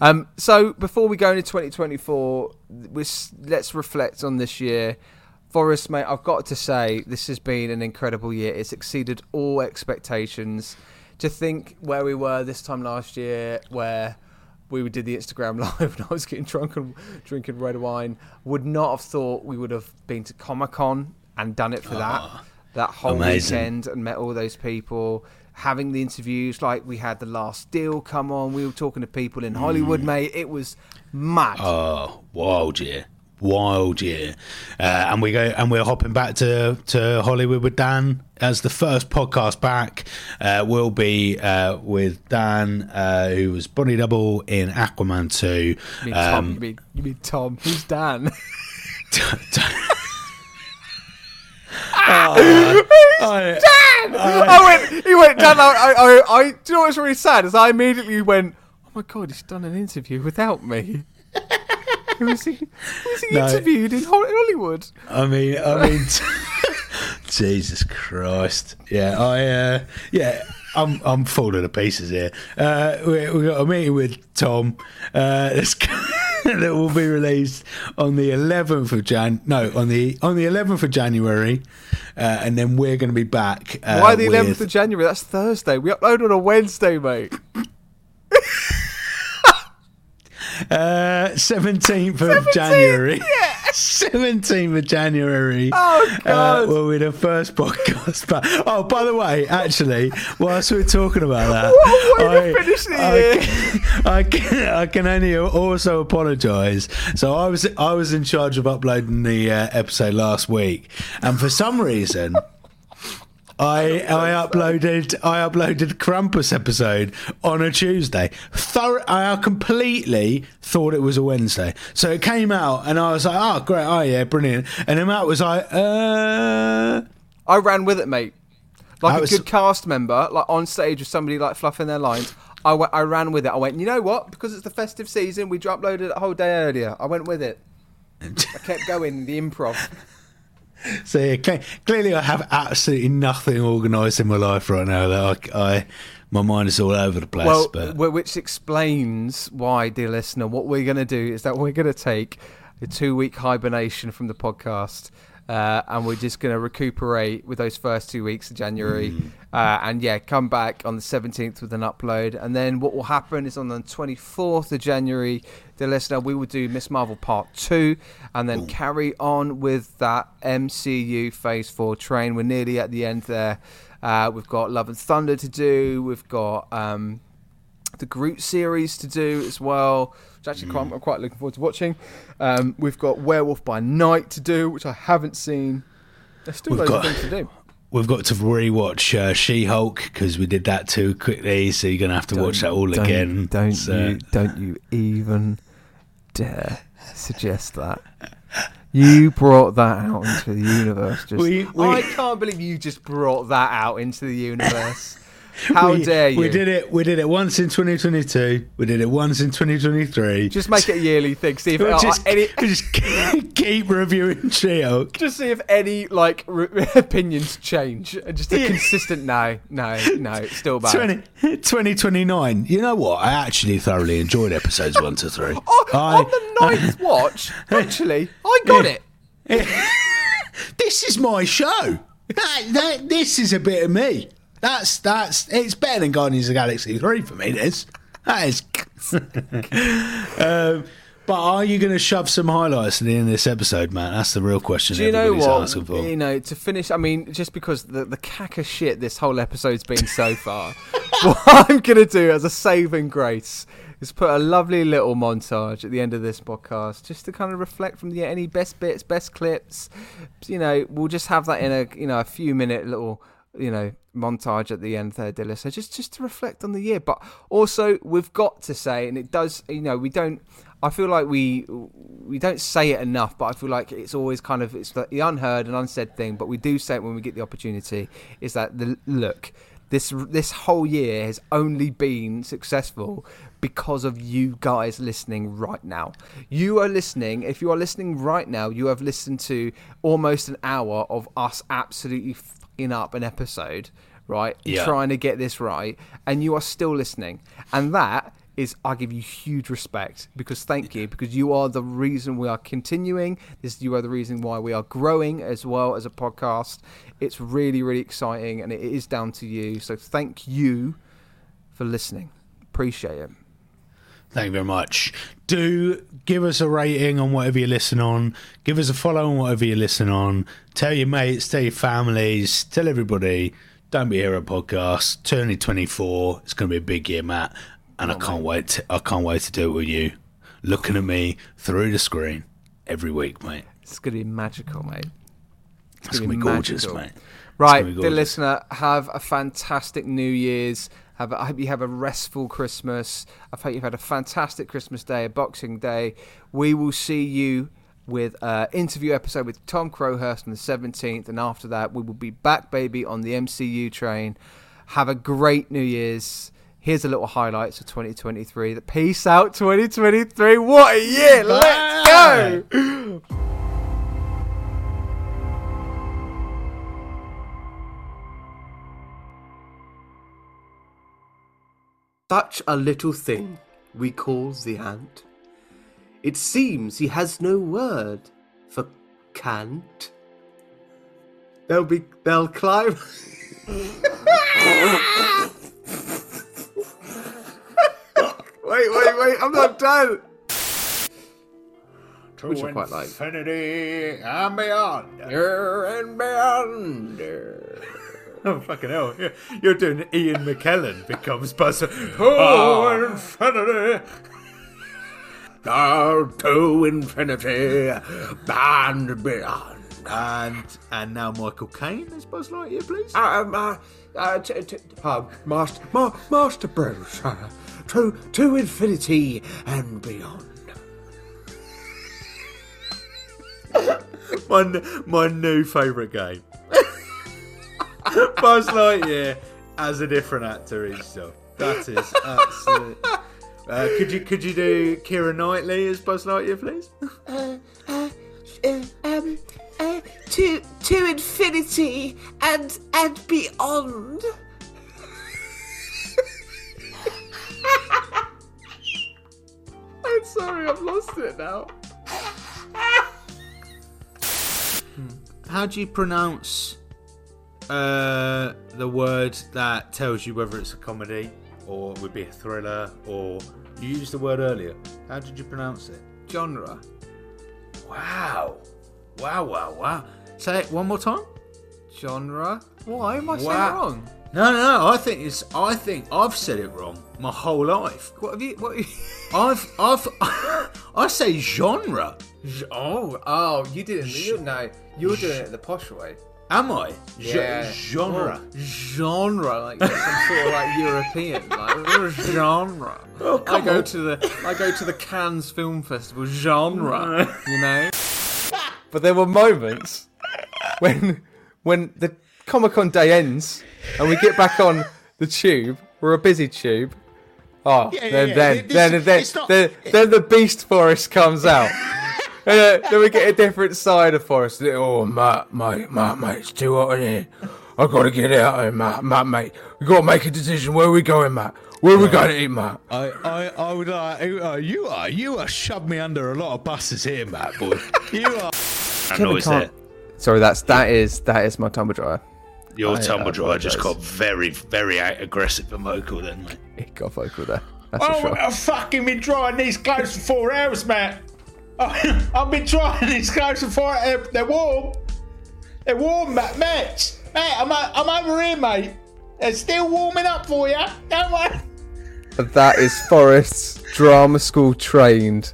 Um, so before we go into 2024, we s- let's reflect on this year. Forest, mate, I've got to say this has been an incredible year. It's exceeded all expectations. To think where we were this time last year, where we did the Instagram <laughs> live and I was getting drunk and drinking red wine, would not have thought we would have been to Comic Con and done it for that that whole amazing. weekend and met all those people. Having the interviews, like we had the last deal come on, we were talking to people in Hollywood, mate. It was mad. Oh, wild year, wild year, uh, and we go and we're hopping back to to Hollywood with Dan as the first podcast back. Uh, will be uh, with Dan, uh, who was Bonnie Double in Aquaman two. you, mean Tom, Um, you, mean, you mean Tom? Who's Dan? <laughs> <laughs> I- I went. He went. Dan. I, I, I, I. Do you know what's really sad? Is I immediately went. Oh my god, he's done an interview without me. <laughs> Who was he? Who was he No. interviewed in Hollywood? I mean, I mean, <laughs> Jesus Christ! Yeah, I, uh, yeah, I'm, I'm falling to pieces here. Uh, we, we got a meeting with Tom. Uh, that's- <laughs> that will be released on the 11th of Jan. No, on the on the 11th of January, uh, and then we're going to be back. Uh, Why the 11th of January? That's Thursday. We upload on a Wednesday, mate. <laughs> Uh, 17th of January. 17th <laughs> of January. Oh, Uh, God. will be the first podcast <laughs> back. Oh, by the way, actually, whilst we're talking about that, What a way to finish the I, year. I, can, I can only also apologise. So I was I was in charge of uploading the uh, episode last week, and for some reason. I I uploaded I uploaded Krampus episode on a Tuesday. Thorough, I completely thought it was a Wednesday, so it came out, and I was like, "Oh, great! Oh, yeah, brilliant!" And then Matt was like, "Uh." I ran with it, mate. Like I a was- good cast member, like on stage with somebody like fluffing their lines. I went, I ran with it. I went, you know what? Because it's the festive season, we uploaded it a whole day earlier. I went with it. I kept going, the improv. <laughs> So yeah, cle- clearly, I have absolutely nothing organised in my life right now. That I, I my mind is all over the place. Well, but which explains why, dear listener, what we're going to do is that we're going to take a two week hibernation from the podcast. Uh, and we're just going to recuperate with those first two weeks of January. Mm. Uh, and yeah, come back on the 17th with an upload. And then what will happen is on the 24th of January, dear listener, we will do Miss Marvel Part 2 and then carry on with that MCU Phase 4 train. We're nearly at the end there. Uh, we've got Love and Thunder to do. We've got um, the Groot series to do as well, which actually quite, I'm quite looking forward to watching. Um, we've got Werewolf by Night to do, which I haven't seen. There's still We've loads of things to do. we've got to rewatch uh, She Hulk because we did that too quickly. So you're gonna have to watch that all Don't- again. Don't So- you? Don't you even dare suggest that? You brought that out into the universe. Just, We- we- I can't believe you just brought that out into the universe. <laughs> How we, dare you? We did it. We did it once in 2022. We did it once in 2023. Just make it a yearly thing. See if We'll uh, just, any, <laughs> just keep reviewing She-Hulk. <laughs> just see if any like re- opinions change. Just a Yeah. consistent no, no, no. It's still bad. 20, 2029. You know what? I actually thoroughly enjoyed episodes one to three. Oh, I- on the ninth watch, actually, I got it. this is my show. That, that, this is a bit of me. That's that's it's better than Guardians of the Galaxy three for me. This that is. <laughs> um, but are you going to shove some highlights at the end of this episode, man? That's the real question. Do you know what? You know, to finish, I mean, just because the the cack of shit this whole episode's been so <laughs> far, what I'm gonna do as a saving grace is put a lovely little montage at the end of this podcast, just to kind of reflect from the any best bits, best clips. You know, we'll just have that in a you know a few minute little you know montage at the end there, Dilla. So just just to reflect on the year, but also we've got to say, and it does, you know, we don't. I feel like we we don't say it enough, but I feel like it's always kind of it's the unheard and unsaid thing. But we do say it when we get the opportunity. Is that the look? This this whole year has only been successful because of you guys listening right now. You are listening. If you are listening right now, you have listened to almost an hour of us absolutely fucking up an episode, right? Yeah. Trying to get this right, and you are still listening, and that is I give you huge respect because thank you because you are the reason we are continuing. This you are the reason why we are growing as well as a podcast. It's really really exciting and it is down to you. So thank you for listening. Appreciate it. Thank you very much. Do give us a rating on whatever you listen on. Give us a follow on whatever you listen on. Tell your mates, tell your families, tell everybody. Don't be here at podcast. 2024. It's going to be a big year, Matt, and I oh, can't wait. To, I can't wait to do it with you, looking at me through the screen every week, mate. It's gonna be magical, mate. It's going to be gorgeous, magical. mate. Right, dear listener, have a fantastic New Year's. Have hope you have a restful Christmas. I hope you've had a fantastic Christmas Day, a Boxing Day. We will see you with an interview episode with Tom Crowhurst on the 17th, and after that, we will be back, baby, on the MCU train. Have a great New Year's. Here's a little highlights of 2023. Peace out, 2023. What a year! Let's go. Such a little thing we call the ant. It seems he has no word for can't. They'll be they'll climb <laughs> Wait, wait, wait, I'm not done. Which I quite like. Infinity and beyond. and beyond. <laughs> Oh, fucking hell. You're- doing Ian McKellen becomes Buzzer. <laughs> Oh, infinity. Down to infinity and beyond. And and now Michael Caine as Buzz Lightyear, please. Um, uh, uh, t- t- uh, Master, Ma- Master Bruce, uh, to, to infinity and beyond. <laughs> my, my new favourite game. <laughs> Buzz Lightyear as a different actor each so. That is absolute. Uh, could you could you do Keira Knightley as Buzz Lightyear, please? Uh, uh, um, uh, to to infinity and and beyond. <laughs> I'm sorry, I've lost it now. <laughs> How do you pronounce uh, the word that tells you whether it's a comedy or would be a thriller or you used the word earlier? How did you pronounce it? Genre. Wow. Wow, wow, wow. Say it one more time. Genre. Why am I saying Wow. it wrong? No, no, no. I think it's. I think I've said it wrong my whole life. What have you? What? Have you <laughs> I've, I've, <laughs> I say genre. oh, oh, you didn't. You no, you're doing it the posh way. Am I? Yeah. genre. Oh, genre, like <laughs> some sort of like European, like genre. Oh, I go on. to the I go to the Cannes Film Festival. Genre, <laughs> you know. But there were moments when when the Comic Con day ends and we get back on the tube. We're a busy tube. Oh, Yeah, yeah, then yeah. then This- then then, not- then then the Beast Forest comes out. <laughs> And uh, then we get a different side of Forest. Oh, Matt, mate, Matt, mate, it's too hot in here. i got to get out of here, mate, mate, mate. we got to make a decision. Where are we going, Matt? Where are we going to eat, Matt? I, I, I would like. Uh, you are, you uh, are uh, shoved me under a lot of buses here, Matt boy. <laughs> You are. I know it's there. Sorry, that's that is that is my tumble dryer. Your I tumble dryer just got very, very aggressive and vocal then, mate. It got vocal there. That's Oh, for sure. I've fucking been drying these clothes for four hours, Matt. <laughs> I've been trying these clothes for four hours. They're warm. They're warm, Matt. Matt, Matt, I'm, I'm over here, mate. They're still warming up for you. Don't worry. That is Forest's drama school trained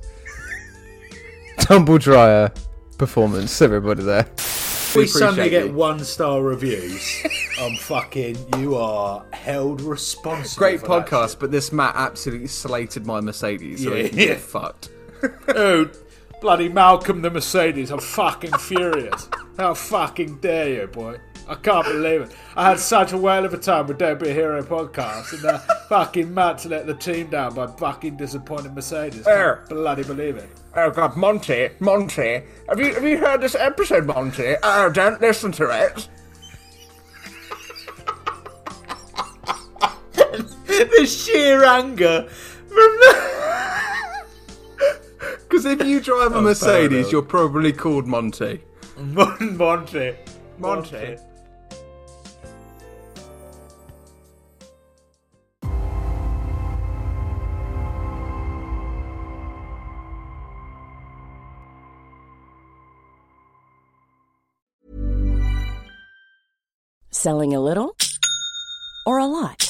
tumble dryer performance. Everybody there. We We suddenly appreciate get one star reviews. I'm fucking. You are held responsible. Great for that podcast, but this Matt absolutely slated my Mercedes. So Yeah, yeah. fucked. <laughs> shit. Oh, bloody Malcolm the Mercedes. I'm fucking furious. How fucking dare you, boy? I can't believe it. I had such a whale of a time with Don't Be a Hero podcast, and uh, fucking Matt's let the team down by fucking disappointing Mercedes. Can't bloody believe it. Oh God, Monty, Monty, have you have you heard this episode, Monty? Oh, don't listen to it. <laughs> the sheer anger from the. Because if you drive a <laughs> Oh, Mercedes, you're probably called Monty. Mon- Monty. Monty. Selling a little or a lot?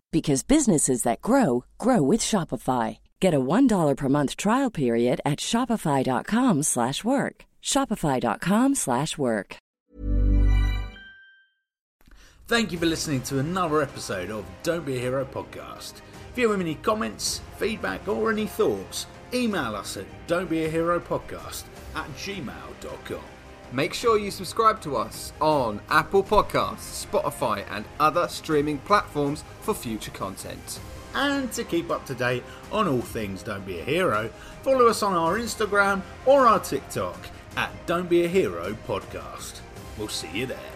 because businesses that grow grow with Shopify. Get a $1 per month trial period at Shopify.com slash work. Shopify.com slash work. Thank you for listening to another episode of Don't Be a Hero podcast. If you have any comments, feedback, or any thoughts, email us at don'tbeaheropodcast at gmail.com. Make sure you subscribe to us on Apple Podcasts, Spotify, and other streaming platforms for future content. And to keep up to date on all things Don't Be a Hero, follow us on our Instagram or our TikTok at Don't Be a Hero podcast. We'll see you there.